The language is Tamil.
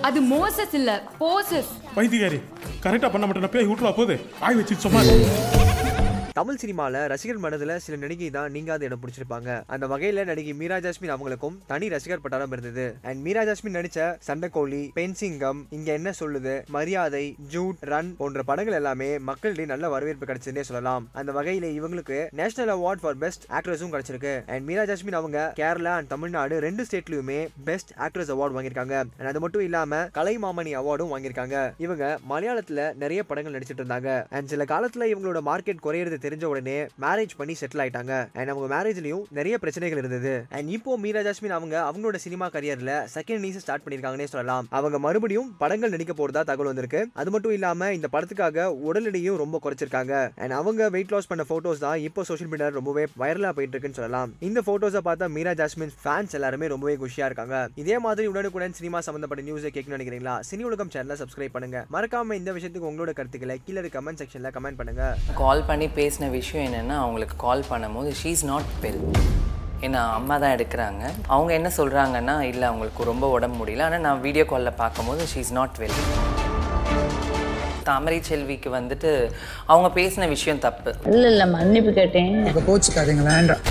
அது மோசஸ் இல்ல போசஸ் வைத்தியாரி கரெக்டா பண்ண மாட்டேன் பேய் விட்டுருவா போகுது. ஆய் வச்சு சும்மா தமிழ் சினிமாவில் ரசிகர் மனதில் சில நடிகை தான் நீங்காத இடம் பிடிச்சிருப்பாங்க. அந்த வகையில் நடிகை மீரா ஜாஸ்மின் அவங்களுக்கும் தனி ரசிகர் பட்டாளம் இருந்தது. அண்ட் மீரா ஜாஸ்மின் நடிச்ச சண்டைக்கோழி பென்சிங்கம் இங்க என்ன சொல்லுது? மரியாதை ஜூட் ரன் போன்ற படங்கள் எல்லாமே மக்களிடையே நல்ல வரவேற்பு கிடைச்சதுன்னே சொல்லலாம். அந்த வகையில் இவங்களுக்கு நேஷனல் அவார்ட் ஃபார் பெஸ்ட் ஆக்ட்ரஸும் கிடைச்சிருக்கு. அண்ட் மீரா ஜாஸ்மின் அவங்க கேரளா அண்ட் தமிழ்நாடு ரெண்டு ஸ்டேட்லயுமே பெஸ்ட் ஆக்ட்ரஸ் அவார்டு வாங்கியிருக்காங்க. அண்ட் அது மட்டும் இல்லாம கலைமாமணி அவார்டும் வாங்கியிருக்காங்க. இவங்க மலையாளத்துல நிறைய படங்கள் நடிச்சிட்டு இருந்தாங்க. அண்ட் சில காலத்துல இவங்களோட மார்க்கெட் குறையிறது தெரிஞ்ச உடனே மேரேஜ் பண்ணி செட்டில் ஆயிட்டாங்க. அண்ட் அவங்க மேரேஜ்லயும் நிறைய பிரச்சனைகள் இருந்தது. அண்ட் இப்போ மீரா ஜாஸ்மின் அவங்க அவங்களோட சினிமா கரியர்ல செகண்ட் நீஸ் ஸ்டார்ட் பண்ணிருக்காங்கன்னே சொல்லலாம். அவங்க மறுபடியும் படங்கள் நடிக்க போறதா தகவல் வந்திருக்கு. அது மட்டும் இல்லாம இந்த படத்துக்காக உடல் எடையும் ரொம்ப குறைச்சிருக்காங்க. அண்ட் அவங்க வெயிட் லாஸ் பண்ண போட்டோஸ் தான் இப்போ சோஷியல் மீடியா ரொம்பவே வைரலா போயிட்டு இருக்குன்னு சொல்லலாம். இந்த போட்டோஸை பார்த்தா மீரா ஜாஸ்மின் ஃபேன்ஸ் எல்லாருமே ரொம்பவே குஷியா இருக்காங்க. இதே மாதிரி உடனுக்குடன் சினிமா சம்பந்தப்பட்ட நியூஸை கேட்கணும்னு நினைக்கிறீங்களா? சினி உலகம் சேனலை சப்ஸ்கிரைப் பண்ணுங்க. மறக்காம இந்த விஷயத்துக்கு உங்களோட கருத்துக்களை கீழே கமெண்ட் செக்ஷன்ல கமெண்ட் பண்ணுங்க. கால் பண்ணி பேசின விஷயம் என்னென்னா அவங்களுக்கு கால் பண்ணும்போது ஷீ இஸ் நாட் வெல் ஏன்னா அம்மா தான் எடுக்கிறாங்க. அவங்க என்ன சொல்கிறாங்கன்னா இல்லை அவங்களுக்கு ரொம்ப உடம்பு முடியல. ஆனால் நான் வீடியோ காலில் பார்க்கும்போது she is not well Thamarai செல்விக்கு வந்துட்டு அவங்க பேசின விஷயம் தப்பு. இல்ல இல்ல மன்னிப்பு கேட்டேன். கோச்சுக்காதீங்க வேண்டாம்.